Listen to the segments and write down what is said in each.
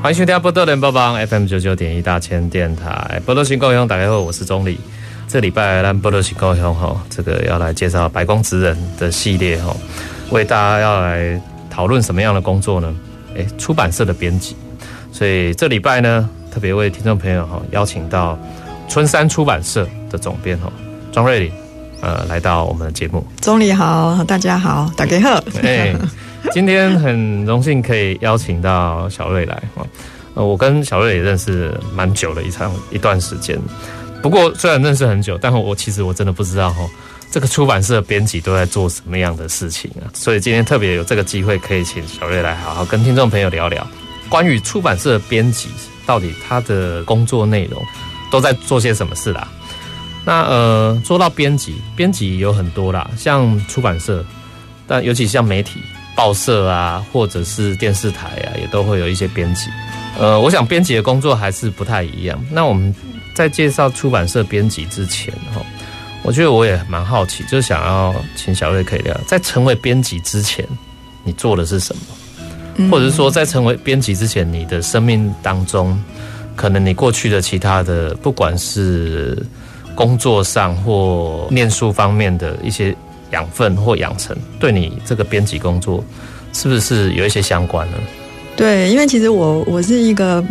欢迎收听波多连播帮 FM 九九点一大千电台，波多新故乡，大家好，我是钟礼。这礼拜来波多新故乡哈，这个要来介绍白宫职人的系列哈，为大家要来讨论什么样的工作呢？哎，出版社的编辑。所以这礼拜呢，特别为听众朋友哈邀请到春山出版社的总编哈庄瑞琳，呃，来到我们的节目。钟礼好，大家好，大家好。哎 今天很荣幸可以邀请到小瑞来，呃，我跟小瑞也认识蛮久的一场一段时间。不过虽然认识很久，但我其实我真的不知道哈，这个出版社编辑都在做什么样的事情啊。所以今天特别有这个机会，可以请小瑞来好好跟听众朋友聊聊关于出版社编辑到底他的工作内容都在做些什么事啦。那呃，说到编辑，编辑有很多啦，像出版社，但尤其像媒体。报社啊，或者是电视台啊，也都会有一些编辑。呃，我想编辑的工作还是不太一样。那我们在介绍出版社编辑之前，哈，我觉得我也蛮好奇，就想要请小瑞可以聊，在成为编辑之前，你做的是什么？或者是说，在成为编辑之前，你的生命当中，可能你过去的其他的，不管是工作上或念书方面的一些。养分或养成，对你这个编辑工作是不是有一些相关呢？对，因为其实我我是一个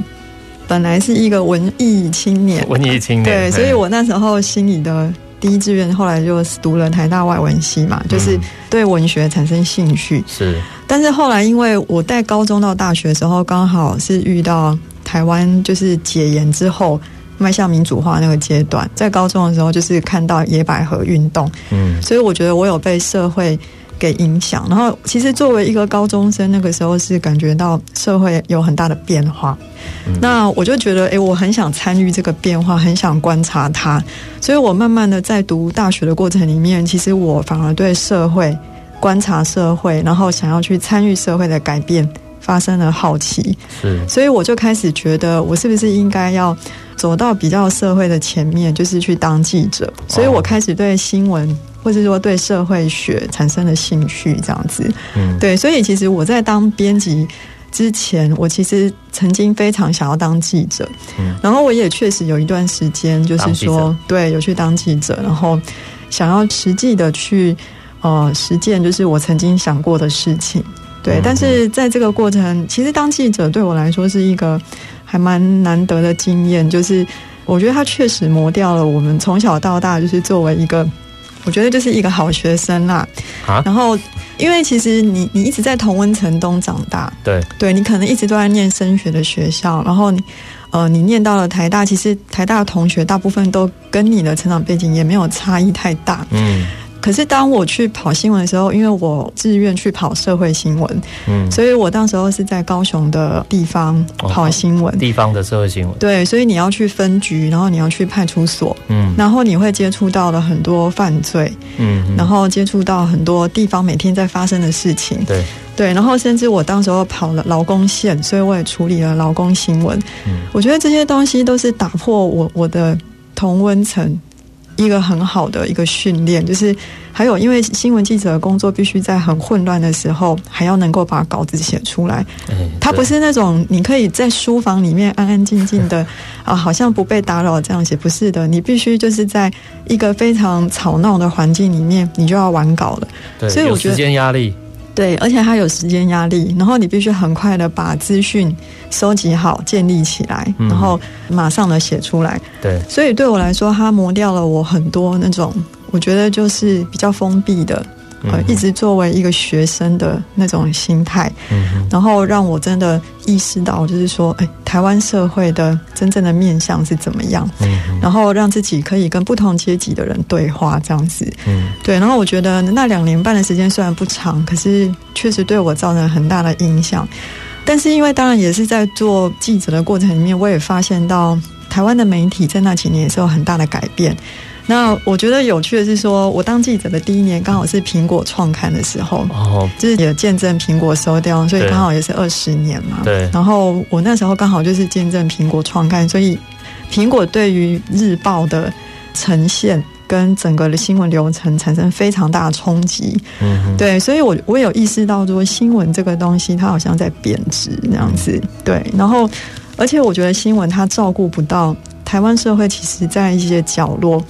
本来是一个文艺青年，文艺青年，对，所以我那时候心里的第一志愿，后来就读了台大外文系嘛，就是对文学产生兴趣。是，但是后来因为我在高中到大学的时候，刚好是遇到台湾就是解严之后。迈向民主化那个阶段，在高中的时候就是看到野百合运动，嗯，所以我觉得我有被社会给影响。然后，其实作为一个高中生，那个时候是感觉到社会有很大的变化。嗯、那我就觉得，哎，我很想参与这个变化，很想观察它。所以我慢慢的在读大学的过程里面，其实我反而对社会观察社会，然后想要去参与社会的改变，发生了好奇。是，所以我就开始觉得，我是不是应该要。走到比较社会的前面，就是去当记者，所以我开始对新闻或者说对社会学产生了兴趣，这样子。嗯，对，所以其实我在当编辑之前，我其实曾经非常想要当记者，嗯，然后我也确实有一段时间，就是说，对，有去当记者，然后想要实际的去呃实践，就是我曾经想过的事情。对，但是在这个过程，其实当记者对我来说是一个。还蛮难得的经验，就是我觉得他确实磨掉了我们从小到大就是作为一个，我觉得就是一个好学生啦。啊，然后因为其实你你一直在同温层中长大，对对，你可能一直都在念升学的学校，然后你呃你念到了台大，其实台大的同学大部分都跟你的成长背景也没有差异太大，嗯。可是当我去跑新闻的时候，因为我自愿去跑社会新闻，嗯，所以我当时候是在高雄的地方跑新闻，地方的社会新闻。对，所以你要去分局，然后你要去派出所，嗯，然后你会接触到了很多犯罪，嗯，然后接触到很多地方每天在发生的事情，对。对，然后甚至我当时候跑了劳工线，所以我也处理了劳工新闻。嗯，我觉得这些东西都是打破我我的同温层。一个很好的一个训练，就是还有，因为新闻记者的工作必须在很混乱的时候，还要能够把稿子写出来。他不是那种你可以在书房里面安安静静的 啊，好像不被打扰这样写，不是的，你必须就是在一个非常吵闹的环境里面，你就要完稿了。对，所以我觉得时间压力。对，而且它有时间压力，然后你必须很快的把资讯收集好、建立起来，然后马上的写出来。对，所以对我来说，它磨掉了我很多那种，我觉得就是比较封闭的。呃，一直作为一个学生的那种心态，嗯，然后让我真的意识到，就是说，哎，台湾社会的真正的面向是怎么样，嗯，然后让自己可以跟不同阶级的人对话，这样子，嗯，对。然后我觉得那两年半的时间虽然不长，可是确实对我造成很大的影响。但是因为当然也是在做记者的过程里面，我也发现到台湾的媒体在那几年也是有很大的改变。那我觉得有趣的是说，我当记者的第一年刚好是苹果创刊的时候，哦，就是也见证苹果收掉，所以刚好也是二十年嘛。对。然后我那时候刚好就是见证苹果创刊，所以苹果对于日报的呈现跟整个的新闻流程产生非常大的冲击。嗯。对，所以我我有意识到说，新闻这个东西它好像在贬值那样子。对。然后，而且我觉得新闻它照顾不到台湾社会，其实在一些角落。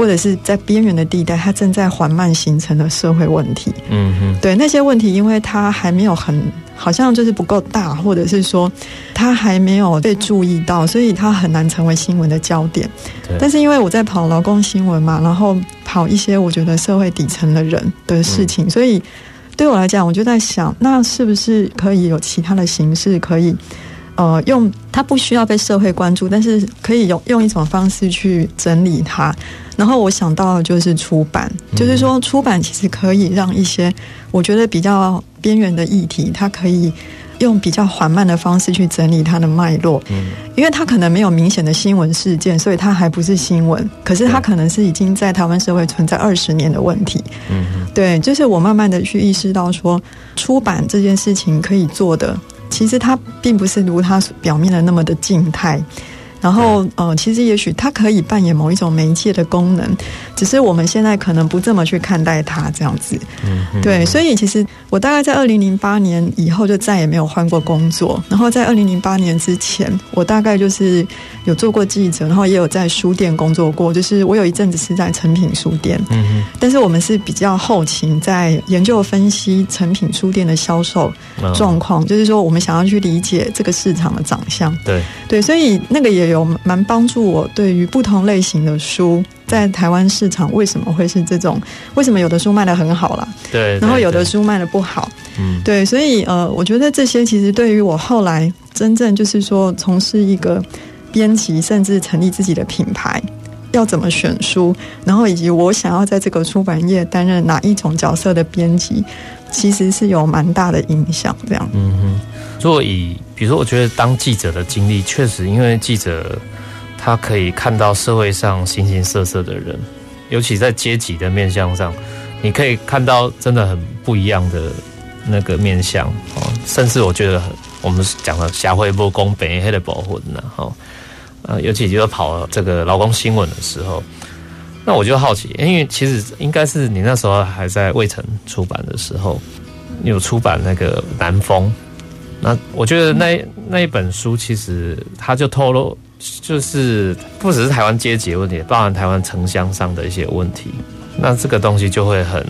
或者是在边缘的地带，它正在缓慢形成的社会问题。嗯哼，对那些问题，因为它还没有很，好像就是不够大，或者是说它还没有被注意到，所以它很难成为新闻的焦点。对。但是因为我在跑劳工新闻嘛，然后跑一些我觉得社会底层的人的事情，嗯、所以对我来讲，我就在想，那是不是可以有其他的形式可以？呃，用它不需要被社会关注，但是可以用用一种方式去整理它。然后我想到的就是出版，就是说出版其实可以让一些我觉得比较边缘的议题，它可以用比较缓慢的方式去整理它的脉络。嗯，因为它可能没有明显的新闻事件，所以它还不是新闻。可是它可能是已经在台湾社会存在二十年的问题。嗯，对，就是我慢慢的去意识到说，出版这件事情可以做的。其实它并不是如它表面的那么的静态。然后，呃，其实也许它可以扮演某一种媒介的功能，只是我们现在可能不这么去看待它这样子。嗯，对，所以其实我大概在二零零八年以后就再也没有换过工作。然后在二零零八年之前，我大概就是有做过记者，然后也有在书店工作过。就是我有一阵子是在成品书店，嗯，但是我们是比较后勤，在研究分析成品书店的销售状况，就是说我们想要去理解这个市场的长相。对，对，所以那个也。有蛮帮助我，对于不同类型的书在台湾市场为什么会是这种？为什么有的书卖的很好啦？对，然后有的书卖的不好。嗯，对，所以呃，我觉得这些其实对于我后来真正就是说从事一个编辑，甚至成立自己的品牌，要怎么选书，然后以及我想要在这个出版业担任哪一种角色的编辑，其实是有蛮大的影响。这样，嗯哼，所以。比如说，我觉得当记者的经历确实，因为记者他可以看到社会上形形色色的人，尤其在阶级的面向上，你可以看到真的很不一样的那个面相哦。甚至我觉得，我们讲的霞会不公北、黑的保护呢，哈，呃，尤其就是跑这个劳工新闻的时候，那我就好奇，因为其实应该是你那时候还在未城出版的时候，有出版那个南风。那我觉得那那一本书其实它就透露，就是不只是台湾阶级的问题，包含台湾城乡上的一些问题。那这个东西就会很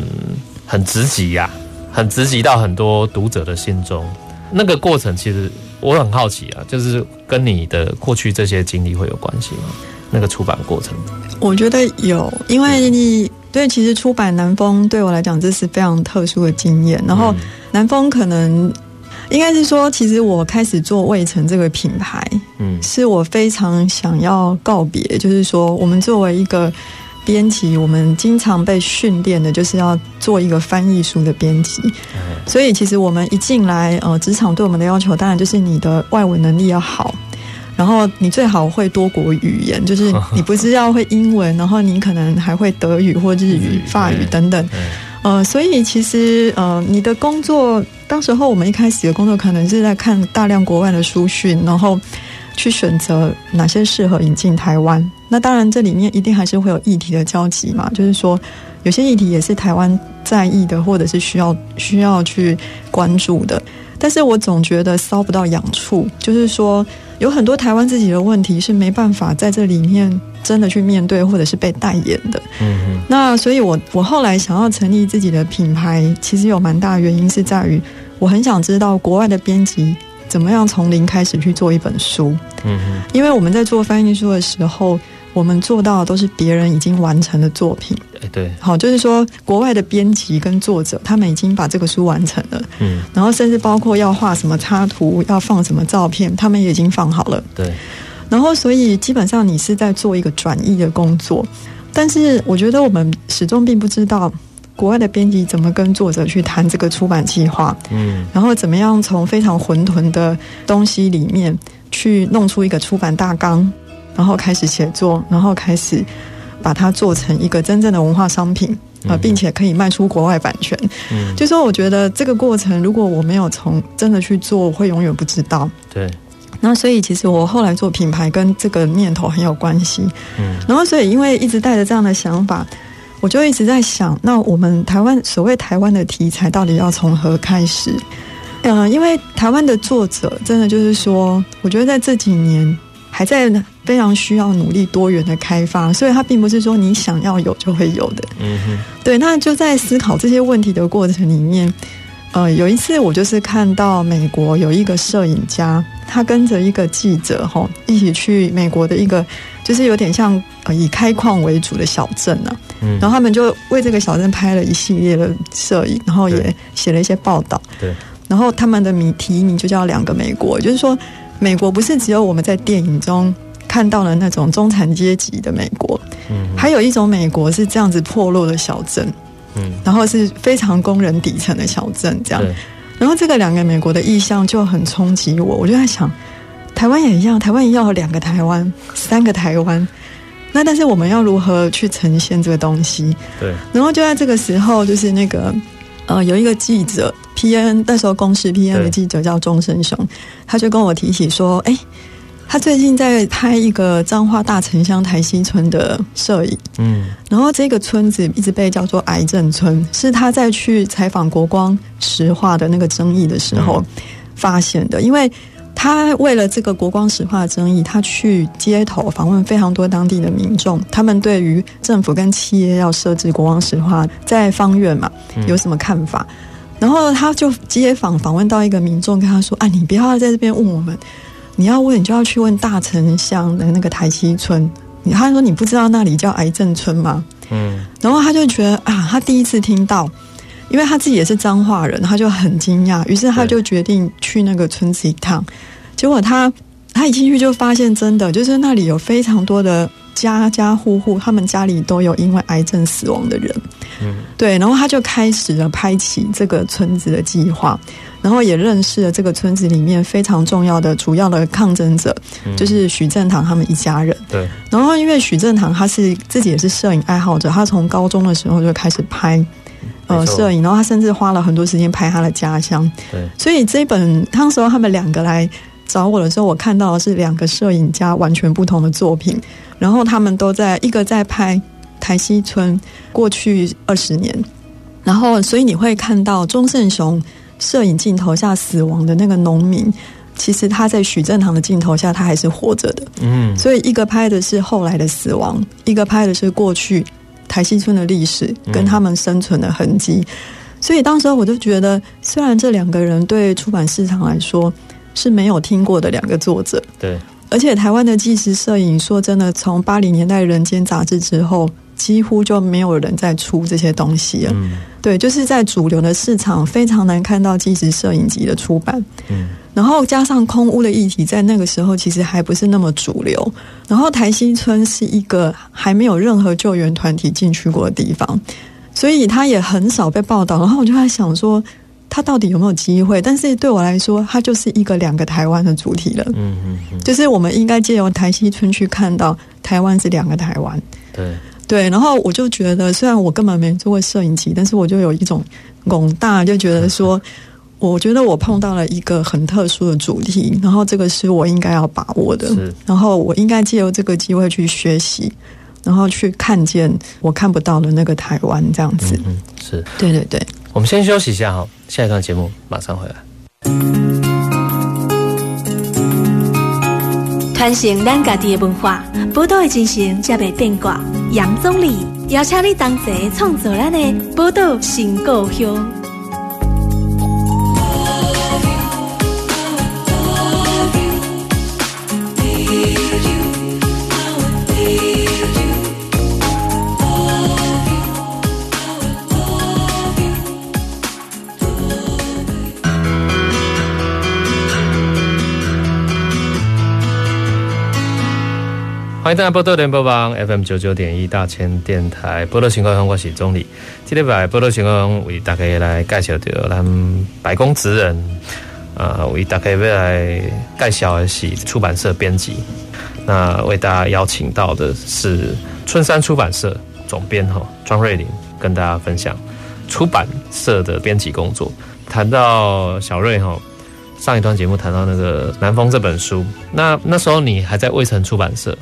很直击呀，很直击到很多读者的心中。那个过程其实我很好奇啊，就是跟你的过去这些经历会有关系吗？那个出版过程，我觉得有，因为你对，其实出版南风对我来讲这是非常特殊的经验。然后南风可能。应该是说，其实我开始做卫城这个品牌，嗯，是我非常想要告别。就是说，我们作为一个编辑，我们经常被训练的就是要做一个翻译书的编辑。所以，其实我们一进来，呃，职场对我们的要求，当然就是你的外文能力要好，然后你最好会多国语言，就是 你不是要会英文，然后你可能还会德语或日语、法语等等。呃，所以其实呃，你的工作，当时候我们一开始的工作可能是在看大量国外的书讯，然后去选择哪些适合引进台湾。那当然，这里面一定还是会有议题的交集嘛，就是说有些议题也是台湾在意的，或者是需要需要去关注的。但是我总觉得搔不到痒处，就是说有很多台湾自己的问题是没办法在这里面。真的去面对，或者是被代言的。嗯嗯。那所以我，我我后来想要成立自己的品牌，其实有蛮大的原因是在于，我很想知道国外的编辑怎么样从零开始去做一本书。嗯嗯。因为我们在做翻译书的时候，我们做到的都是别人已经完成的作品。哎，对。好，就是说，国外的编辑跟作者，他们已经把这个书完成了。嗯。然后，甚至包括要画什么插图，要放什么照片，他们也已经放好了。对。然后，所以基本上你是在做一个转译的工作，但是我觉得我们始终并不知道国外的编辑怎么跟作者去谈这个出版计划，嗯，然后怎么样从非常混沌的东西里面去弄出一个出版大纲，然后开始写作，然后开始把它做成一个真正的文化商品。啊，并且可以卖出国外版权。嗯，就说我觉得这个过程，如果我没有从真的去做，我会永远不知道。对。那所以，其实我后来做品牌跟这个念头很有关系。嗯。然后，所以因为一直带着这样的想法，我就一直在想，那我们台湾所谓台湾的题材到底要从何开始？嗯，因为台湾的作者真的就是说，我觉得在这几年。还在非常需要努力多元的开发，所以它并不是说你想要有就会有的。嗯哼，对。那就在思考这些问题的过程里面，呃，有一次我就是看到美国有一个摄影家，他跟着一个记者哈一起去美国的一个就是有点像呃以开矿为主的小镇啊，嗯，然后他们就为这个小镇拍了一系列的摄影，然后也写了一些报道。对，然后他们的名题名就叫两个美国，就是说。美国不是只有我们在电影中看到了那种中产阶级的美国，嗯，还有一种美国是这样子破落的小镇，嗯，然后是非常工人底层的小镇，这样，然后这个两个美国的意象就很冲击我，我就在想，台湾也一样，台湾也要有两个台湾，三个台湾，那但是我们要如何去呈现这个东西？对，然后就在这个时候，就是那个。呃，有一个记者，P N 那时候公视 P N 的记者叫钟生雄，他就跟我提起说，哎，他最近在拍一个彰化大城乡台西村的摄影，嗯，然后这个村子一直被叫做癌症村，是他在去采访国光石化的那个争议的时候发现的，因为。他为了这个国光石化的争议，他去街头访问非常多当地的民众，他们对于政府跟企业要设置国光石化在方院嘛，有什么看法？嗯、然后他就街访访问到一个民众，跟他说：“啊，你不要在这边问我们，你要问你就要去问大城乡的那个台西村。”他说：“你不知道那里叫癌症村吗？”嗯，然后他就觉得啊，他第一次听到。因为他自己也是彰化人，他就很惊讶，于是他就决定去那个村子一趟。结果他他一进去就发现，真的就是那里有非常多的家家户户，他们家里都有因为癌症死亡的人。嗯，对，然后他就开始了拍起这个村子的计划，然后也认识了这个村子里面非常重要的主要的抗争者，就是许正堂他们一家人。对，然后因为许正堂他是自己也是摄影爱好者，他从高中的时候就开始拍。呃，摄影，然后他甚至花了很多时间拍他的家乡。对，所以这本当时候他们两个来找我的时候，我看到的是两个摄影家完全不同的作品。然后他们都在一个在拍台西村过去二十年，然后所以你会看到钟胜雄摄影镜头下死亡的那个农民，其实他在许正堂的镜头下他还是活着的。嗯，所以一个拍的是后来的死亡，一个拍的是过去。台西村的历史跟他们生存的痕迹，所以当时我就觉得，虽然这两个人对出版市场来说是没有听过的两个作者，对，而且台湾的纪实摄影，说真的，从八零年代《人间》杂志之后，几乎就没有人在出这些东西了。对，就是在主流的市场非常难看到纪实摄影集的出版。嗯。然后加上空屋的议题，在那个时候其实还不是那么主流。然后台西村是一个还没有任何救援团体进去过的地方，所以他也很少被报道。然后我就在想说，他到底有没有机会？但是对我来说，他就是一个两个台湾的主体了。嗯嗯嗯，就是我们应该借由台西村去看到台湾是两个台湾。对对，然后我就觉得，虽然我根本没做过摄影集，但是我就有一种广大，就觉得说。我觉得我碰到了一个很特殊的主题，然后这个是我应该要把握的，然后我应该借由这个机会去学习，然后去看见我看不到的那个台湾，这样子。嗯，是对对对。我们先休息一下哈，下一段节目马上回来。传承咱家己的文化，宝岛的精神才袂变卦。杨宗理邀请你同齐创作咱的宝岛新故乡。欢迎大家波多联播网 FM 九九点一大千电台波多情况，我是钟理。今天把波多情况为大家来介绍到咱白宫职人，呃，为大家要来介绍的是出版社编辑。那为大家邀请到的是春山出版社总编哈庄瑞霖，跟大家分享出版社的编辑工作。谈到小瑞哈，上一段节目谈到那个《南风》这本书，那那时候你还在卫城出版社。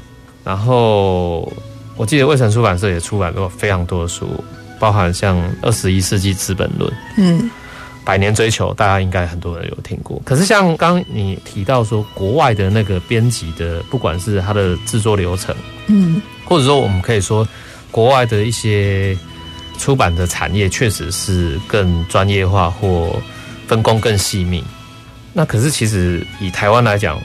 然后我记得卫城出版社也出版过非常多的书，包含像《二十一世纪资本论》、嗯，《百年追求》，大家应该很多人有听过。可是像刚刚你提到说，国外的那个编辑的，不管是它的制作流程，嗯，或者说我们可以说，国外的一些出版的产业确实是更专业化或分工更细密。那可是其实以台湾来讲。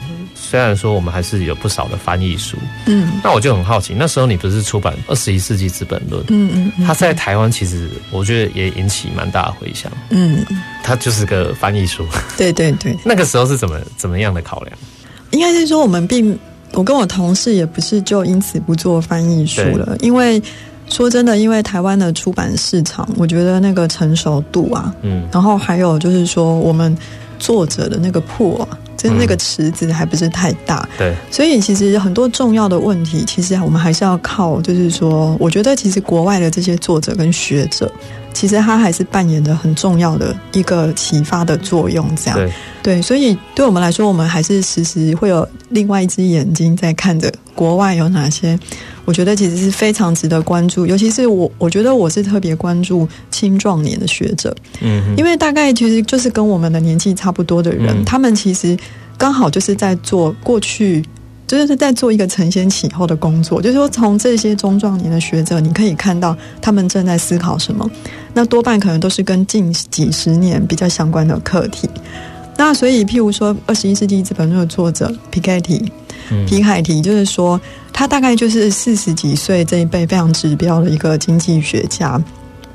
虽然说我们还是有不少的翻译书，嗯，那我就很好奇，那时候你不是出版《二十一世纪资本论》，嗯嗯，嗯，它在台湾其实我觉得也引起蛮大的回响，嗯，它就是个翻译书，对对对。那个时候是怎么怎么样的考量？应该是说我们并我跟我同事也不是就因此不做翻译书了，因为说真的，因为台湾的出版市场，我觉得那个成熟度啊，嗯，然后还有就是说我们作者的那个破啊。跟那个池子还不是太大，嗯，对，所以其实很多重要的问题，其实我们还是要靠，就是说，我觉得其实国外的这些作者跟学者，其实他还是扮演着很重要的一个启发的作用，这样，对，对，所以对我们来说，我们还是时时会有另外一只眼睛在看着国外有哪些。我觉得其实是非常值得关注，尤其是我，我觉得我是特别关注青壮年的学者，嗯，因为大概其实就是跟我们的年纪差不多的人，嗯，他们其实刚好就是在做过去，就是在做一个承先启后的工作，就是说从这些中壮年的学者，你可以看到他们正在思考什么，那多半可能都是跟近几十年比较相关的课题。那所以，譬如说，二十一世纪这本书的作者皮凯提，皮凯提就是说，他大概就是四十几岁这一辈非常指标的一个经济学家。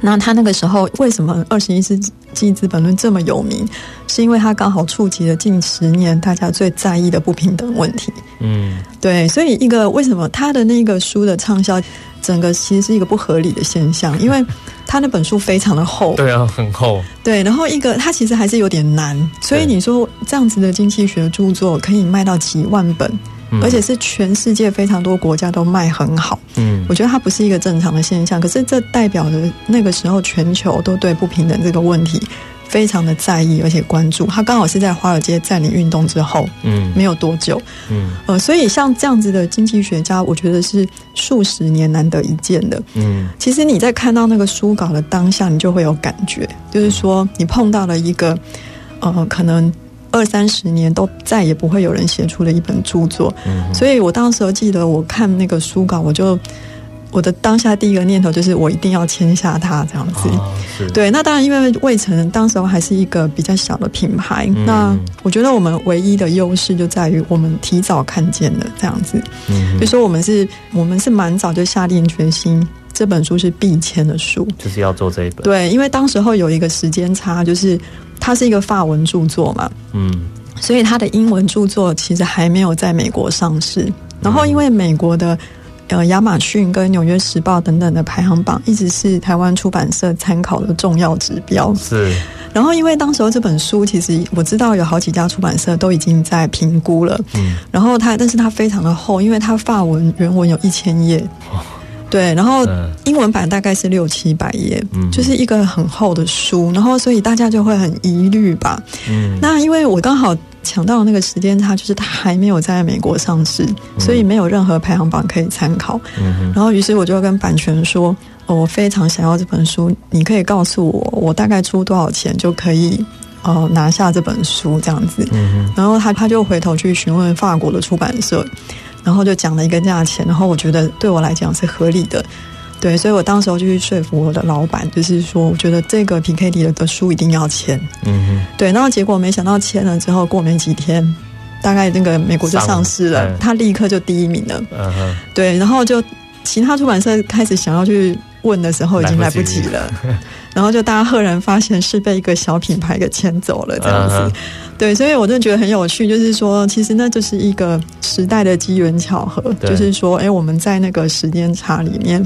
那他那个时候为什么二十一世纪资本论这么有名？是因为他刚好触及了近十年大家最在意的不平等问题。嗯，对，所以一个为什么他的那个书的畅销，整个其实是一个不合理的现象，因为。他那本书非常的厚，对啊，很厚。对，然后一个他其实还是有点难，所以你说这样子的经济学著作可以卖到几万本，嗯，而且是全世界非常多国家都卖很好。嗯，我觉得它不是一个正常的现象，可是这代表着那个时候全球都对不平等这个问题。非常的在意，而且关注。他刚好是在华尔街占领运动之后，嗯，没有多久，嗯，呃，所以像这样子的经济学家，我觉得是数十年难得一见的。嗯，其实你在看到那个书稿的当下，你就会有感觉，就是说你碰到了一个，呃，可能二三十年都再也不会有人写出的一本著作。嗯，所以我当时记得我看那个书稿，我就。我的当下第一个念头就是我一定要签下它这样子，哦，对。那当然，因为卫城当时候还是一个比较小的品牌，嗯，那我觉得我们唯一的优势就在于我们提早看见了这样子，嗯，就说我们是我们是蛮早就下定决心，这本书是必签的书，就是要做这一本。对，因为当时候有一个时间差，就是它是一个法文著作嘛，嗯，所以它的英文著作其实还没有在美国上市，然后因为美国的。呃，亚马逊跟纽约时报等等的排行榜一直是台湾出版社参考的重要指标。是。然后，因为当时候这本书，其实我知道有好几家出版社都已经在评估了。嗯。然后它，但是它非常的厚，因为它法文原文有一千页。对。然后英文版大概是六七百页。嗯。就是一个很厚的书，然后所以大家就会很疑虑吧。嗯。那因为我刚好。抢到的那个时间差，就是他还没有在美国上市，所以没有任何排行榜可以参考。然后，于是我就跟版权说：“我非常想要这本书，你可以告诉我，我大概出多少钱就可以呃拿下这本书这样子。”然后他他就回头去询问法国的出版社，然后就讲了一个价钱，然后我觉得对我来讲是合理的。对，所以我当时候就去说服我的老板，就是说，我觉得这个 Piketty 的书一定要签。嗯哼。对，然后结果没想到签了之后，过没几天，大概那个美国就上市了，他立刻就第一名了。嗯哼。对，然后就其他出版社开始想要去问的时候，已经来不及了。然后就大家赫然发现是被一个小品牌给牵走了这样子。Uh huh. 对，所以我真的觉得很有趣，就是说，其实那就是一个时代的机缘巧合，对就是说，哎，我们在那个时间差里面，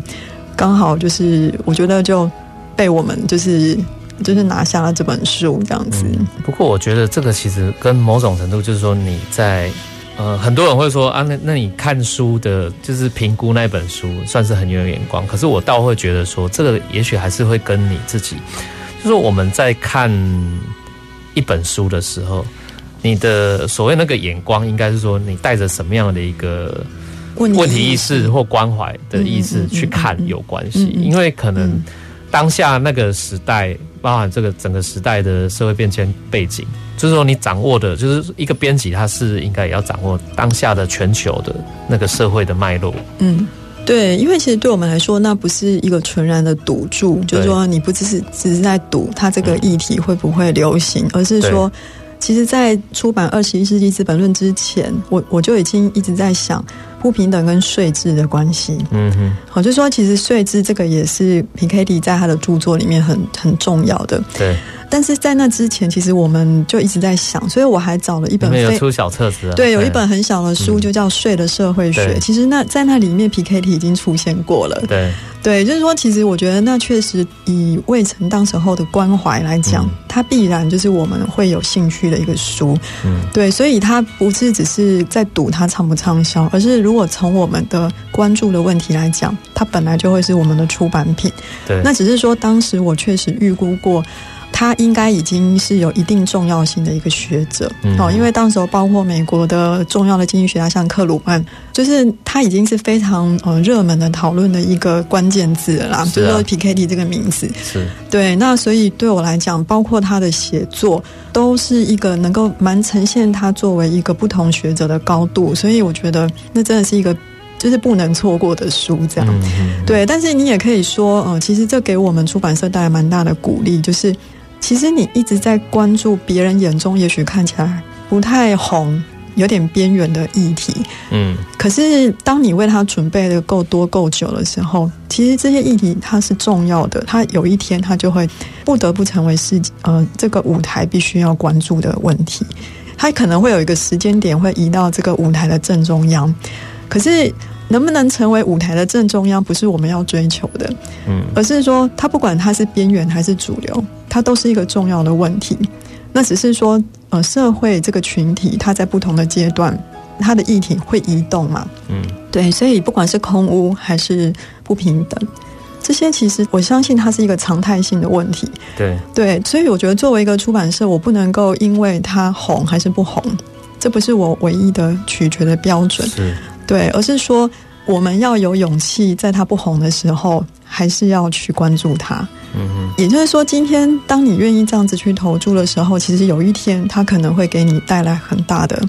刚好就是我觉得就被我们就是就是拿下了这本书这样子。嗯，不过我觉得这个其实跟某种程度就是说你在呃，很多人会说啊，那那你看书的就是评估那本书算是很有眼光，可是我倒会觉得说，这个也许还是会跟你自己，就是我们在看。一本书的时候，你的所谓那个眼光，应该是说你带着什么样的一个问题意识或关怀的意识去看有关系，因为可能当下那个时代，包含这个整个时代的社会变迁背景，就是说你掌握的，就是一个编辑，他是应该也要掌握当下的全球的那个社会的脉络，嗯。对，因为其实对我们来说，那不是一个纯然的赌注，就是说你不只是只是在赌它这个议题会不会流行，嗯、而是说，其实，在出版《二十一世纪资本论》之前，我我就已经一直在想不平等跟税制的关系。嗯哼，好，就是说其实税制这个也是皮凯蒂在他的著作里面很很重要的。对。但是在那之前，其实我们就一直在想，所以我还找了一本没有出小册子，对，有一本很小的书，就叫《睡的社会学》。其实那在那里面，Piketty 已经出现过了。对，对，就是说，其实我觉得那确实以卫城当时候的关怀来讲，它必然就是我们会有兴趣的一个书。嗯，对，所以它不是只是在赌它畅不畅销，而是如果从我们的关注的问题来讲，它本来就会是我们的出版品。对，那只是说当时我确实预估过。他应该已经是有一定重要性的一个学者，哦，因为当时候包括美国的重要的经济学家，像克鲁曼，就是他已经是非常呃热门的讨论的一个关键字了啦，就是 Piketty 这个名字，是对。那所以对我来讲，包括他的写作，都是一个能够蛮呈现他作为一个不同学者的高度，所以我觉得那真的是一个就是不能错过的书，这样。对，但是你也可以说，呃，其实这给我们出版社带来蛮大的鼓励，就是。其实你一直在关注别人眼中也许看起来不太红、有点边缘的议题，嗯，可是当你为他准备的够多、够久的时候，其实这些议题它是重要的，它有一天它就会不得不成为是呃这个舞台必须要关注的问题，它可能会有一个时间点会移到这个舞台的正中央，可是。能不能成为舞台的正中央，不是我们要追求的，嗯，而是说，它不管它是边缘还是主流，它都是一个重要的问题。那只是说，呃，社会这个群体，它在不同的阶段，它的议题会移动嘛，嗯，对，所以不管是空屋还是不平等，这些其实我相信它是一个常态性的问题，对。对，所以我觉得作为一个出版社，我不能够因为它红还是不红，这不是我唯一的取决的标准，是。对，而是说我们要有勇气，在他不红的时候，还是要去关注他。嗯哼，也就是说，今天当你愿意这样子去投注的时候，其实有一天他可能会给你带来很大的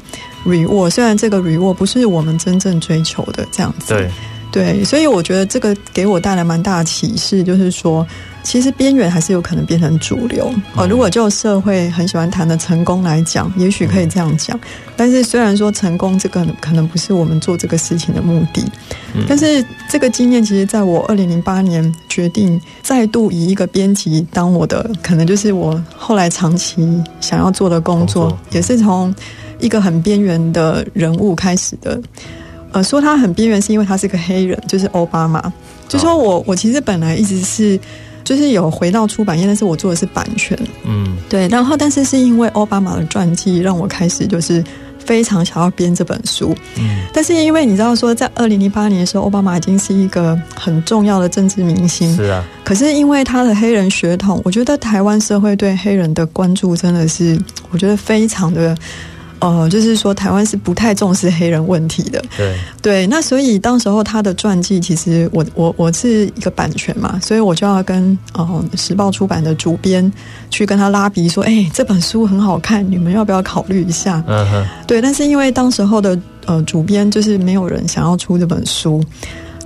reward。虽然这个 reward 不是我们真正追求的这样子。对对，所以我觉得这个给我带来蛮大的启示，就是说。其实边缘还是有可能变成主流哦。如果就社会很喜欢谈的成功来讲，也许可以这样讲。但是虽然说成功这个可能不是我们做这个事情的目的，但是这个经验其实在我二零零八年决定再度以一个编辑当我的，可能就是我后来长期想要做的工作，也是从一个很边缘的人物开始的。呃，说他很边缘是因为他是个黑人，就是奥巴马。就说我我其实本来一直是。就是有回到出版业，但是我做的是版权，嗯，对。然后，但是是因为奥巴马的传记，让我开始就是非常想要编这本书，嗯。但是因为你知道说，在二零零八年的时候，奥巴马已经是一个很重要的政治明星，是啊。可是因为他的黑人血统，我觉得台湾社会对黑人的关注真的是，我觉得非常的。哦，就是说台湾是不太重视黑人问题的。对对，那所以当时候他的传记，其实我我我是一个版权嘛，所以我就要跟呃时报出版的主编去跟他拉比说，哎，这本书很好看，你们要不要考虑一下？嗯哼。对，但是因为当时候的呃主编就是没有人想要出这本书。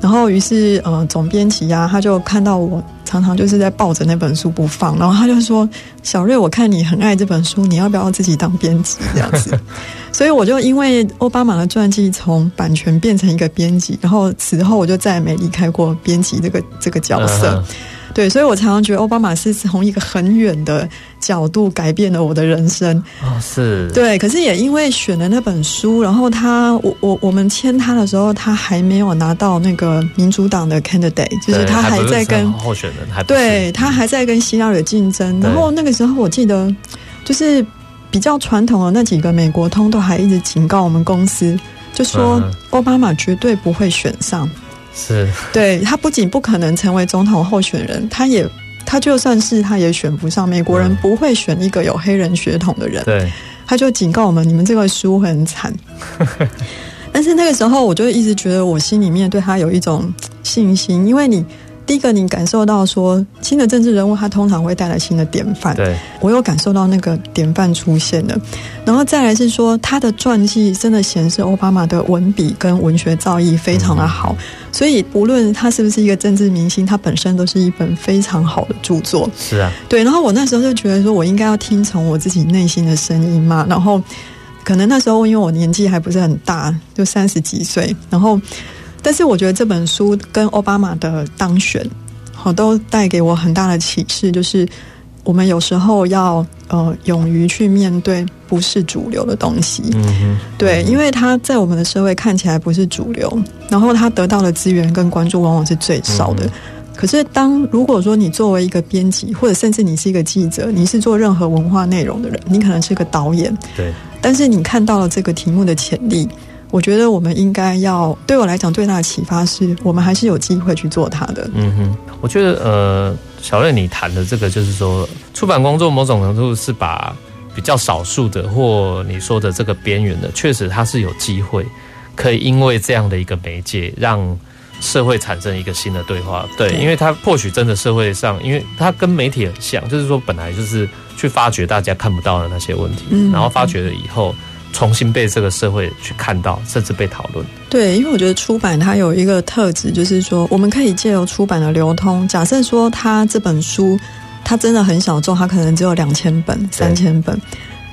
然后，于是呃，总编辑呀，他就看到我常常就是在抱着那本书不放，然后他就说：“小瑞，我看你很爱这本书，你要不要自己当编辑这样子？” 所以我就因为奥巴马的传记从版权变成一个编辑，然后此后我就再也没离开过编辑这个这个角色。对，所以我常常觉得奥巴马是从一个很远的角度改变了我的人生啊、哦，是对。可是也因为选了那本书，然后他我我我们签他的时候，他还没有拿到那个民主党的 candidate，就是他还在跟候选人还对他还在跟希拉里竞争。然后那个时候我记得就是。比较传统的那几个美国通都还一直警告我们公司，就说奥巴马绝对不会选上。是，对，他不仅不可能成为总统候选人，他也他就算是他也选不上。美国人不会选一个有黑人血统的人。对，他就警告我们，你们这个书很惨。但是那个时候，我就一直觉得我心里面对他有一种信心，因为你。第一个，你感受到说新的政治人物，他通常会带来新的典范。对，我有感受到那个典范出现了。然后再来是说，他的传记真的显示奥巴马的文笔跟文学造诣非常的好。嗯、所以，不论他是不是一个政治明星，他本身都是一本非常好的著作。是啊，对。然后我那时候就觉得说，我应该要听从我自己内心的声音嘛。然后，可能那时候因为我年纪还不是很大，就三十几岁，然后。但是我觉得这本书跟奥巴马的当选，好都带给我很大的启示，就是我们有时候要呃勇于去面对不是主流的东西。嗯，对，因为他在我们的社会看起来不是主流，然后他得到的资源跟关注往往是最少的。可是当如果说你作为一个编辑，或者甚至你是一个记者，你是做任何文化内容的人，你可能是个导演，对，但是你看到了这个题目的潜力。我觉得我们应该要，对我来讲最大的启发是我们还是有机会去做它的。嗯哼，我觉得呃，小瑞你谈的这个就是说，出版工作某种程度是把比较少数的或你说的这个边缘的，确实它是有机会可以因为这样的一个媒介让社会产生一个新的对话。对，因为它或许真的社会上，因为它跟媒体很像，就是说本来就是去发掘大家看不到的那些问题，嗯，然后发掘了以后。重新被这个社会去看到，甚至被讨论。对，因为我觉得出版它有一个特质，就是说我们可以借由出版的流通。假设说它这本书，它真的很小众，它可能只有两千本、三千本。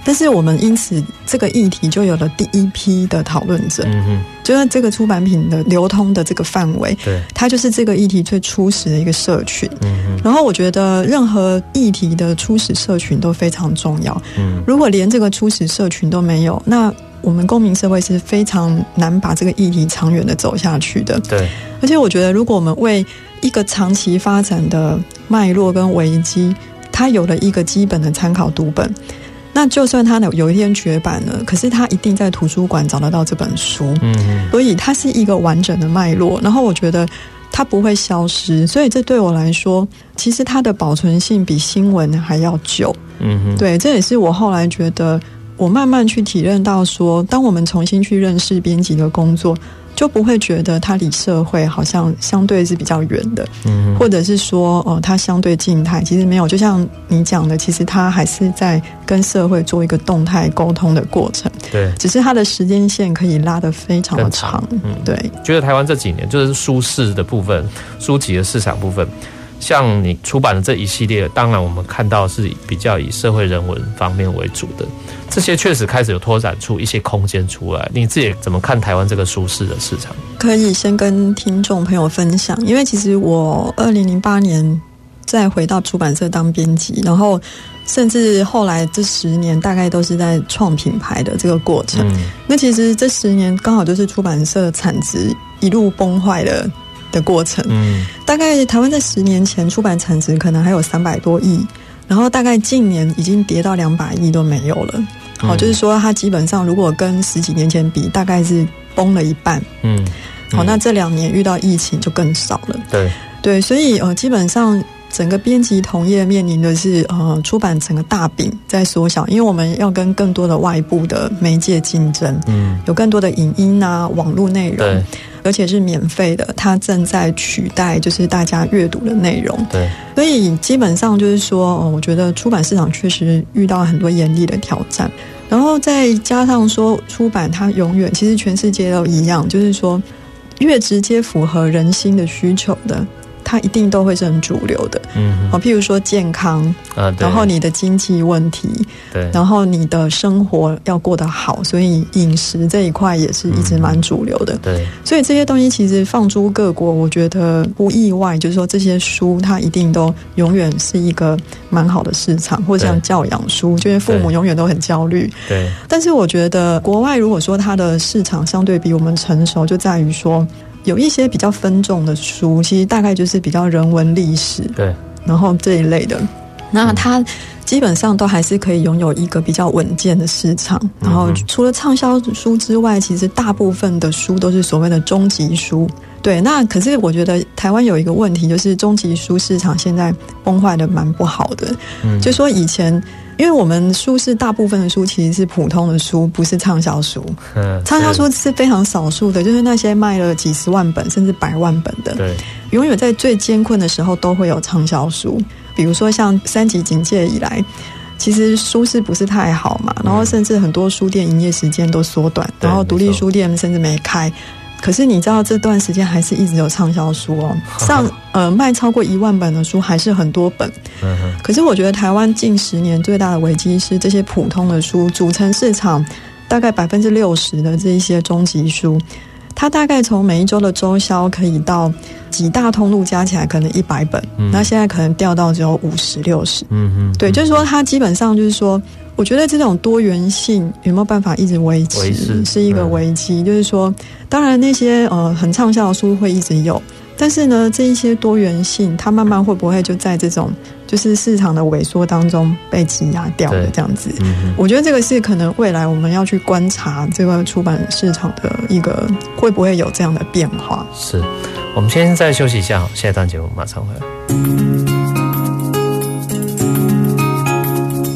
但是我们因此这个议题就有了第一批的讨论者，嗯哼，就是这个出版品的流通的这个范围，对，它就是这个议题最初始的一个社群，嗯哼。然后我觉得任何议题的初始社群都非常重要，嗯，如果连这个初始社群都没有，那我们公民社会是非常难把这个议题长远的走下去的，对。而且我觉得，如果我们为一个长期发展的脉络跟危机，它有了一个基本的参考读本。那就算他有一天绝版了，可是他一定在图书馆找得到这本书，嗯，所以它是一个完整的脉络。然后我觉得它不会消失，所以这对我来说，其实它的保存性比新闻还要久，嗯哼，对，这也是我后来觉得，我慢慢去体认到说，当我们重新去认识编辑的工作。就不会觉得它离社会好像相对是比较远的，嗯，或者是说，哦，它相对静态，其实没有。就像你讲的，其实它还是在跟社会做一个动态沟通的过程，对。只是它的时间线可以拉得非常的长，嗯，对。觉得台湾这几年就是书市的部分，书籍的市场部分。像你出版的这一系列，当然我们看到是比较以社会人文方面为主的，这些确实开始有拓展出一些空间出来。你自己怎么看台湾这个舒适的市场？可以先跟听众朋友分享，因为其实我二零零八年再回到出版社当编辑，然后甚至后来这十年大概都是在创品牌的这个过程。嗯、那其实这十年刚好就是出版社产值一路崩坏的。的过程，嗯，大概台湾在十年前出版产值可能还有三百多亿，然后大概近年已经跌到两百亿都没有了。好，就是说它基本上如果跟十几年前比，大概是崩了一半。嗯，好，那这两年遇到疫情就更少了。对对，所以呃，基本上整个编辑同业面临的是呃，出版整个大饼在缩小，因为我们要跟更多的外部的媒介竞争，嗯，有更多的影音啊，网络内容。对。而且是免费的，它正在取代就是大家阅读的内容。对，所以基本上就是说，我觉得出版市场确实遇到很多严厉的挑战。然后再加上说，出版它永远其实全世界都一样，就是说，越直接符合人心的需求的，它它一定都会是很主流的。嗯，好，譬如说健康啊，然后你的经济问题，对，然后你的生活要过得好，所以饮食这一块也是一直蛮主流的。对，所以这些东西其实放诸各国，我觉得不意外，就是说这些书它一定都永远是一个蛮好的市场，或者像教养书，就是父母永远都很焦虑。对，但是我觉得国外如果说它的市场相对比我们成熟，就在于说。有一些比较分众的书，其实大概就是比较人文历史，对，然后这一类的，那它基本上都还是可以拥有一个比较稳健的市场。然后除了畅销书之外，其实大部分的书都是所谓的终极书。对，那可是我觉得台湾有一个问题，就是终极书市场现在崩坏的蛮不好的。嗯，就说以前。因为我们书是大部分的书其实是普通的书，不是畅销书。嗯，畅销书是非常少数的，就是那些卖了几十万本甚至百万本的。对，永远在最艰困的时候都会有畅销书。比如说像三级警戒以来，其实书市不是太好嘛，然后甚至很多书店营业时间都缩短，然后独立书店甚至没开。可是你知道这段时间还是一直有畅销书哦，上呃卖超过一万本的书还是很多本。可是我觉得台湾近十年最大的危机是这些普通的书组成市场大概百分之六十的这一些中级书，它大概从每一周的周销可以到几大通路加起来可能一百本，那现在可能掉到只有五十六十。嗯嗯，对，就是说它基本上就是说。我觉得这种多元性有没有办法一直维持，是一个危机。就是说，当然那些呃很畅销的书会一直有，但是呢，这一些多元性它慢慢会不会就在这种就是市场的萎缩当中被挤压掉了？这样子，我觉得这个是可能未来我们要去观察这个出版市场的一个会不会有这样的变化。是，我们先再休息一下，下一段节目马上回来。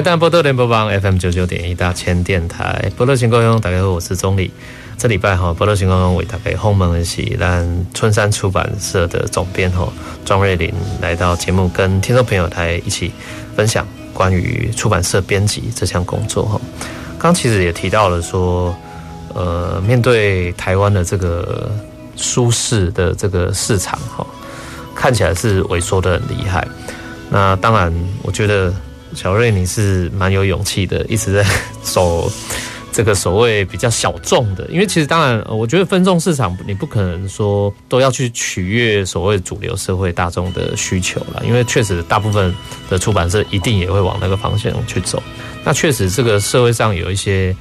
欢迎大家波多联播网 FM 九九点一大千电台，波多新故乡，大家好，我是宗理。这礼拜哈，波多新故乡为大家访问的是咱春山出版社的总编哈庄瑞琳来到节目，跟听众朋友来一起分享关于出版社编辑这项工作哈。刚其实也提到了说，呃，面对台湾的这个舒适的这个市场哈，看起来是萎缩得很厉害。那当然，我觉得。小瑞，你是蛮有勇气的，一直在 走这个所谓比较小众的，因为其实当然，我觉得分众市场你不可能说都要去取悦所谓主流社会大众的需求了，因为确实大部分的出版社一定也会往那个方向去走。那确实，这个社会上有一些，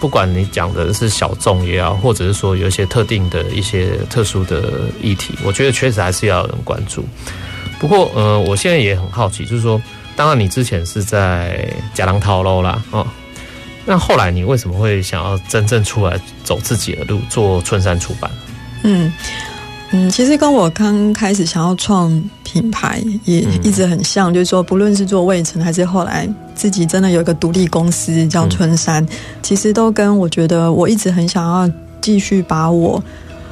不管你讲的是小众也好，或者是说有一些特定的一些特殊的议题，我觉得确实还是要有人关注。不过，呃，我现在也很好奇，就是说。当然，你之前是在假狼头喽啦，哦，那后来你为什么会想要真正出来走自己的路，做春山出版？嗯嗯，其实跟我刚开始想要创品牌也一直很像，嗯、就是说，不论是做卫城，还是后来自己真的有一个独立公司叫春山，嗯、其实都跟我觉得我一直很想要继续把我。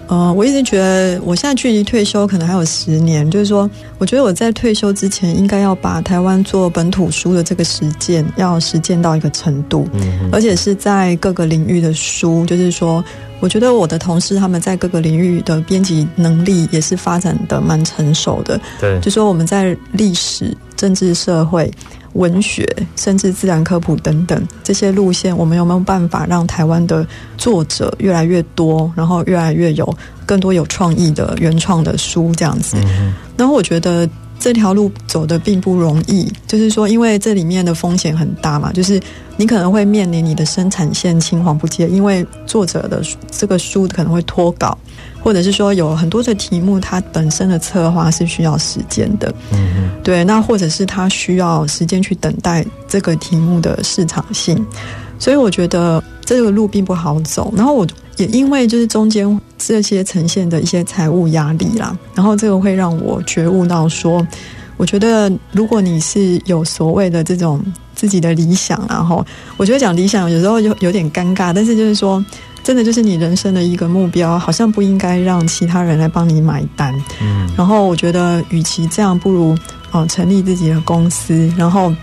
呃，我一直觉得我现在距离退休可能还有十年，就是说，我觉得我在退休之前应该要把台湾做本土书的这个实践要实践到一个程度，而且是在各个领域的书，就是说，我觉得我的同事他们在各个领域的编辑能力也是发展的蛮成熟的，对，就说我们在历史、政治、社会。文学，甚至自然科普等等这些路线，我们有没有办法让台湾的作者越来越多，然后越来越有更多有创意的原创的书这样子？嗯然后我觉得这条路走的并不容易，就是说，因为这里面的风险很大嘛，就是你可能会面临你的生产线青黄不接，因为作者的这个书可能会脱稿。或者是说有很多的题目，它本身的策划是需要时间的，嗯，对，那或者是它需要时间去等待这个题目的市场性，所以我觉得这个路并不好走。然后我也因为就是中间这些呈现的一些财务压力啦，然后这个会让我觉悟到说，我觉得如果你是有所谓的这种自己的理想，然后我觉得讲理想有时候有有点尴尬，但是就是说。真的就是你人生的一个目标，好像不应该让其他人来帮你买单。嗯，然后我觉得，与其这样，不如哦成立自己的公司。然后，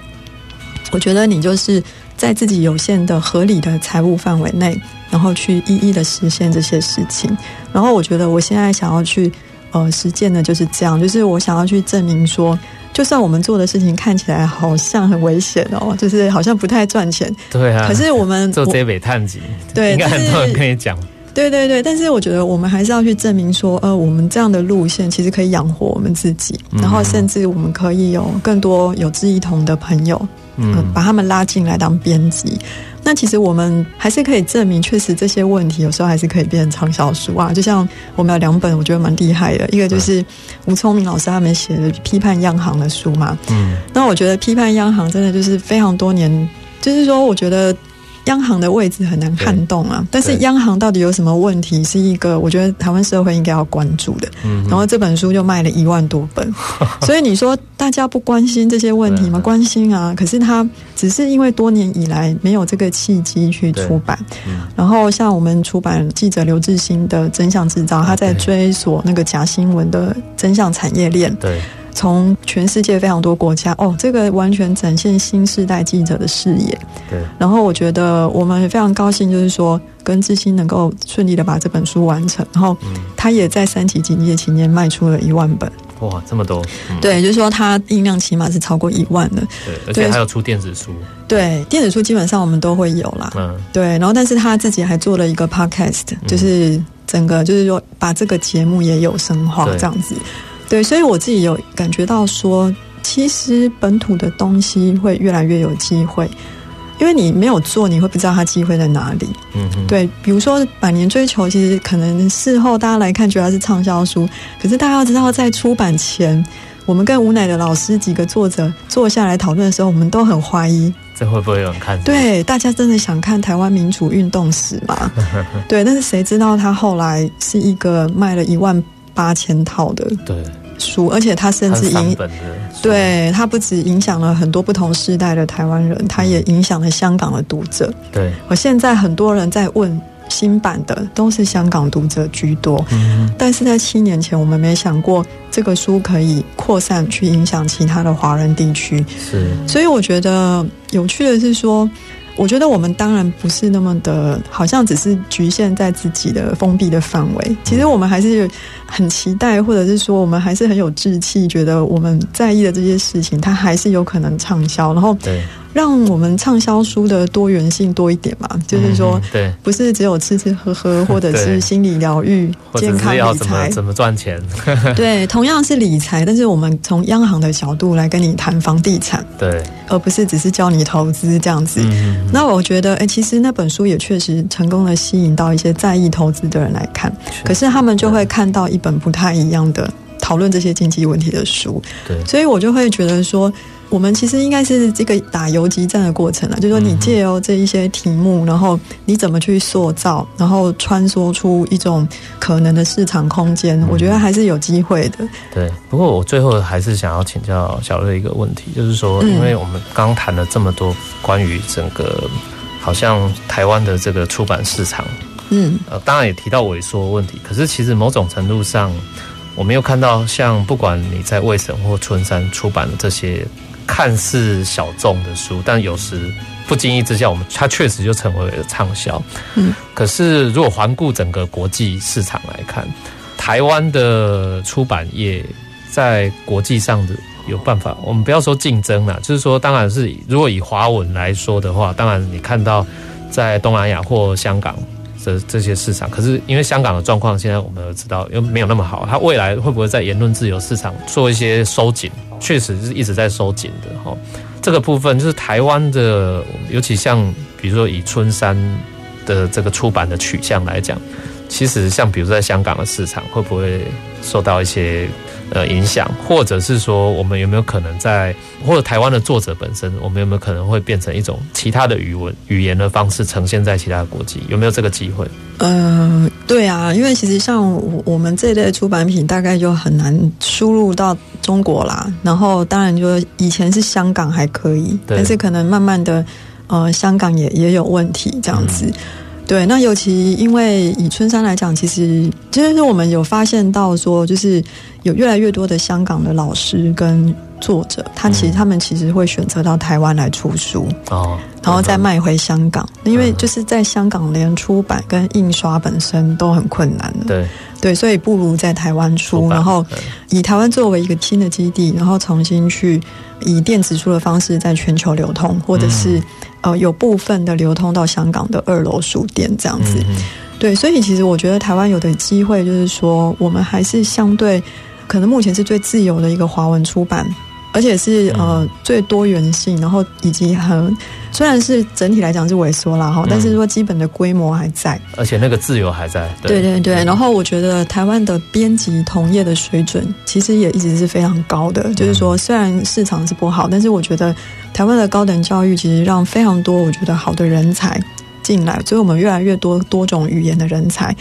我觉得你就是在自己有限的、合理的财务范围内，然后去一一的实现这些事情。然后，我觉得我现在想要去呃实践的就是这样，就是我想要去证明说。就算我们做的事情看起来好像很危险哦，就是好像不太赚钱。对啊。可是我们做这北探级，对，应该很多人跟你讲。对对对，但是我觉得我们还是要去证明说，呃，我们这样的路线其实可以养活我们自己，然后甚至我们可以有更多有志一同的朋友，嗯、呃，把他们拉进来当编辑。那其实我们还是可以证明，确实这些问题有时候还是可以变成畅销书啊。就像我们有两本，我觉得蛮厉害的，一个就是吴聪明老师他们写的批判央行的书嘛。嗯，那我觉得批判央行真的就是非常多年，就是说我觉得。央行的位置很难撼动啊，但是央行到底有什么问题，是一个我觉得台湾社会应该要关注的。然后这本书就卖了一万多本，所以你说大家不关心这些问题吗？关心啊，可是他只是因为多年以来没有这个契机去出版。然后像我们出版记者刘志新的《真相制造》，他在追索那个假新闻的真相产业链。对。从全世界非常多国家哦，这个完全展现新时代记者的视野。对，然后我觉得我们也非常高兴，就是说跟志新能够顺利的把这本书完成，然后他也在三级警戒期间卖出了一万本。哇，这么多！嗯、对，就是说他印量起码是超过一万的。对，而且还有出电子书。对，电子书基本上我们都会有啦。嗯，对，然后但是他自己还做了一个 podcast，就是整个就是说把这个节目也有声化这样子。对，所以我自己有感觉到说，其实本土的东西会越来越有机会，因为你没有做，你会不知道它机会在哪里。嗯哼，对，比如说《百年追求》，其实可能事后大家来看觉得它是畅销书，可是大家要知道，在出版前，我们跟吴乃的老师几个作者坐下来讨论的时候，我们都很怀疑，这会不会有人看？对，大家真的想看台湾民主运动史吗？对，但是谁知道他后来是一个卖了一万八千套的。对。书，而且它甚至影，对，它不止影响了很多不同世代的台湾人，它也影响了香港的读者。对，我现在很多人在问新版的，都是香港读者居多。嗯，但是在七年前，我们没想过这个书可以扩散去影响其他的华人地区。是，所以我觉得有趣的是说。我觉得我们当然不是那么的，好像只是局限在自己的封闭的范围。其实我们还是很期待，或者是说我们还是很有志气，觉得我们在意的这些事情，它还是有可能畅销。然后，对。让我们畅销书的多元性多一点嘛，就是说，对，不是只有吃吃喝喝，或者是 心理疗愈、健康理财，怎么赚钱？对，同样是理财，但是我们从央行的角度来跟你谈房地产，对，而不是只是教你投资这样子。嗯、那我觉得，哎，其实那本书也确实成功的吸引到一些在意投资的人来看，可是他们就会看到一本不太一样的讨论这些经济问题的书，对，所以我就会觉得说。我们其实应该是这个打游击战的过程了，就是说你借由这一些题目，然后你怎么去塑造，然后穿梭出一种可能的市场空间，我觉得还是有机会的。对，不过我最后还是想要请教小瑞一个问题，就是说，因为我们刚谈了这么多关于整个好像台湾的这个出版市场，嗯，呃，当然也提到萎缩问题，可是其实某种程度上，我没有看到像不管你在卫省或春山出版的这些。看似小众的书，但有时不经意之下，我们它确实就成为了畅销。嗯，可是如果环顾整个国际市场来看，台湾的出版业在国际上的有办法，我们不要说竞争啦，就是说，当然是如果以华文来说的话，当然你看到在东南亚或香港这这些市场，可是因为香港的状况，现在我们都知道又没有那么好，它未来会不会在言论自由市场做一些收紧？确实是一直在收紧的哈，这个部分就是台湾的，尤其像比如说以春山的这个出版的取向来讲，其实像比如说在香港的市场，会不会受到一些呃影响，或者是说我们有没有可能在或者台湾的作者本身，我们有没有可能会变成一种其他的语文语言的方式呈现在其他国际？有没有这个机会？呃，对啊，因为其实像我们这一类出版品，大概就很难输入到中国啦。然后当然就以前是香港还可以，但是可能慢慢的，呃，香港也也有问题这样子。嗯对，那尤其因为以春山来讲，其实其实我们有发现到说，就是有越来越多的香港的老师跟作者，他其实他们其实会选择到台湾来出书哦，然后再卖回香港，因为就是在香港连出版跟印刷本身都很困难的。对。对，所以不如在台湾出，然后以台湾作为一个新的基地，然后重新去以电子书的方式在全球流通，或者是。呃，有部分的流通到香港的二楼书店这样子，嗯、对，所以其实我觉得台湾有的机会就是说，我们还是相对可能目前是最自由的一个华文出版。而且是呃最多元性，然后以及很虽然是整体来讲是萎缩了哈，但是说基本的规模还在，而且那个自由还在。对。对对，然后我觉得台湾的编辑同业的水准其实也一直是非常高的，就是说虽然市场是不好，但是我觉得台湾的高等教育其实让非常多我觉得好的人才进来，所以我们越来越多多种语言的人才，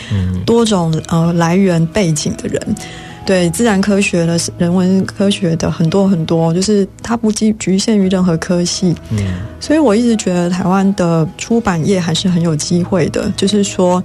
多种呃来源背景的人。对自然科学的、人文科学的很多很多，就是它不局局限于任何科系。嗯，所以我一直觉得台湾的出版业还是很有机会的。就是说，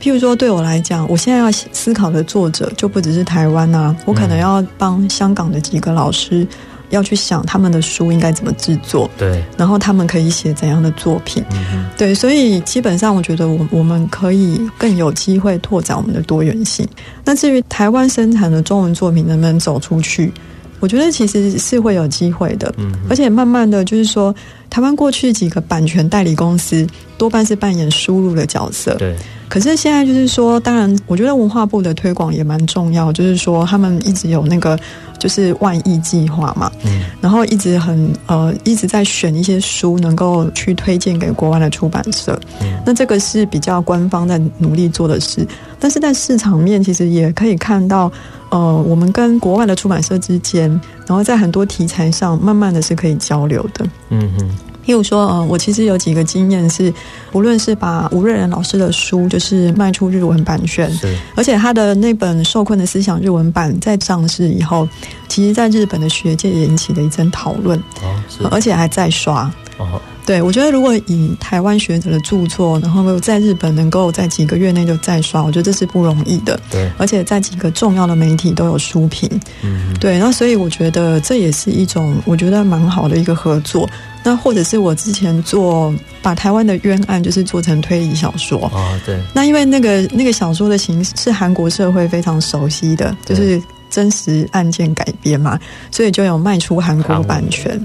譬如说对我来讲，我现在要思考的作者就不只是台湾啊，我可能要帮香港的几个老师。要去想他们的书应该怎么制作，对，然后他们可以写怎样的作品，嗯，对，所以基本上我觉得我我们可以更有机会拓展我们的多元性。那至于台湾生产的中文作品能不能走出去，我觉得其实是会有机会的，嗯，而且慢慢的就是说，台湾过去几个版权代理公司多半是扮演输入的角色，对。可是现在就是说，当然，我觉得文化部的推广也蛮重要。就是说，他们一直有那个就是万亿计划嘛，嗯，然后一直很呃一直在选一些书，能够去推荐给国外的出版社。嗯，那这个是比较官方在努力做的事。但是在市场面，其实也可以看到，呃，我们跟国外的出版社之间，然后在很多题材上，慢慢的是可以交流的。嗯哼。例如说，呃，我其实有几个经验是，无论是把吴瑞仁老师的书，就是卖出日文版权，而且他的那本《受困的思想》日文版在上市以后，其实在日本的学界也引起了一阵讨论，哦，而且还在刷。哦，对，我觉得如果以台湾学者的著作，然后在日本能够在几个月内就再刷，我觉得这是不容易的。对，而且在几个重要的媒体都有书评。嗯，对，那所以我觉得这也是一种我觉得蛮好的一个合作。那或者是我之前做把台湾的冤案就是做成推理小说啊，对。那因为那个那个小说的形式是韩国社会非常熟悉的，就是真实案件改编嘛，所以就有卖出韩国版权。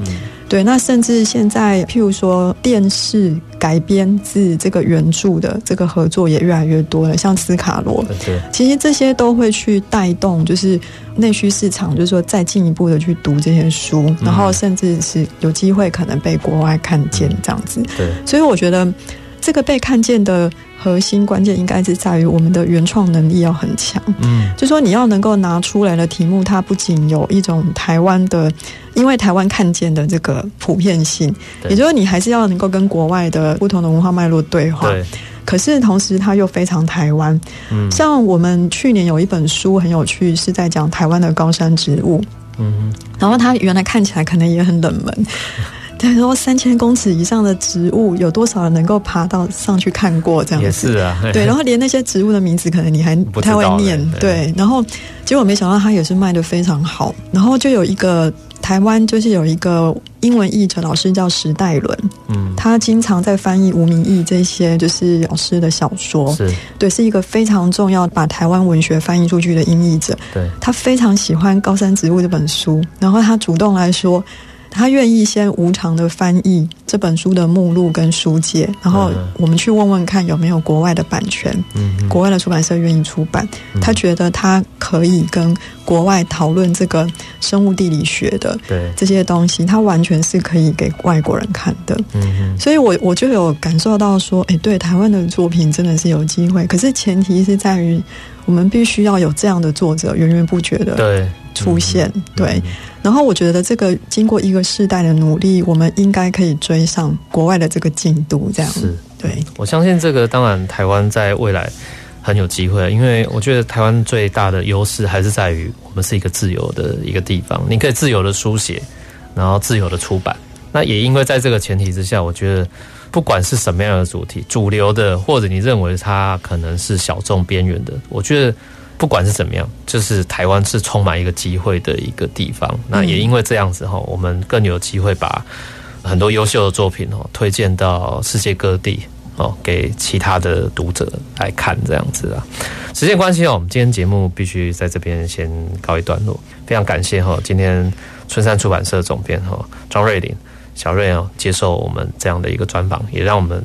对，那甚至现在，譬如说电视改编自这个原著的这个合作也越来越多了，像斯卡罗，其实这些都会去带动，就是内需市场，就是说再进一步的去读这些书，然后甚至是有机会可能被国外看见这样子。对，所以我觉得这个被看见的。核心关键应该是在于我们的原创能力要很强，嗯，就说你要能够拿出来的题目，它不仅有一种台湾的，因为台湾看见的这个普遍性，也就是说你还是要能够跟国外的不同的文化脉络对话，对。可是同时它又非常台湾，嗯，像我们去年有一本书很有趣，是在讲台湾的高山植物，嗯，然后它原来看起来可能也很冷门。对，说三千公尺以上的植物，有多少人能够爬到上去看过？这样子也是啊。对，然后连那些植物的名字，可能你还不太会念。对，对，然后结果没想到它也是卖的非常好。然后就有一个台湾，就是有一个英文译者老师叫石代伦，嗯，他经常在翻译吴明义这些就是老师的小说。是，对，是一个非常重要把台湾文学翻译出去的英译者。对，他非常喜欢《高山植物》这本书，然后他主动来说。他愿意先无偿的翻译这本书的目录跟书介，然后我们去问问看有没有国外的版权，国外的出版社愿意出版。他觉得他可以跟国外讨论这个生物地理学的对。这些东西，它完全是可以给外国人看的。嗯嗯，所以我我就有感受到说，哎，对，台湾的作品真的是有机会，可是前提是在于我们必须要有这样的作者源源不绝的对。出现对。然后我觉得这个经过一个世代的努力，我们应该可以追上国外的这个进度。这样。是。对，我相信这个当然台湾在未来很有机会，因为我觉得台湾最大的优势还是在于我们是一个自由的一个地方，你可以自由的书写，然后自由的出版。那也因为在这个前提之下，我觉得不管是什么样的主题，主流的或者你认为它可能是小众边缘的，我觉得。不管是怎么样，就是台湾是充满一个机会的一个地方。那也因为这样子哈，我们更有机会把很多优秀的作品哦推荐到世界各地哦，给其他的读者来看这样子啊。时间关系哦，我们今天节目必须在这边先告一段落。非常感谢哈，今天春山出版社总编哈庄瑞琳小瑞哦接受我们这样的一个专访，也让我们。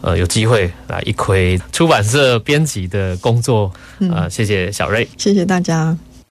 呃，有机会来一窥出版社编辑的工作，呃，谢谢小瑞，谢谢大家。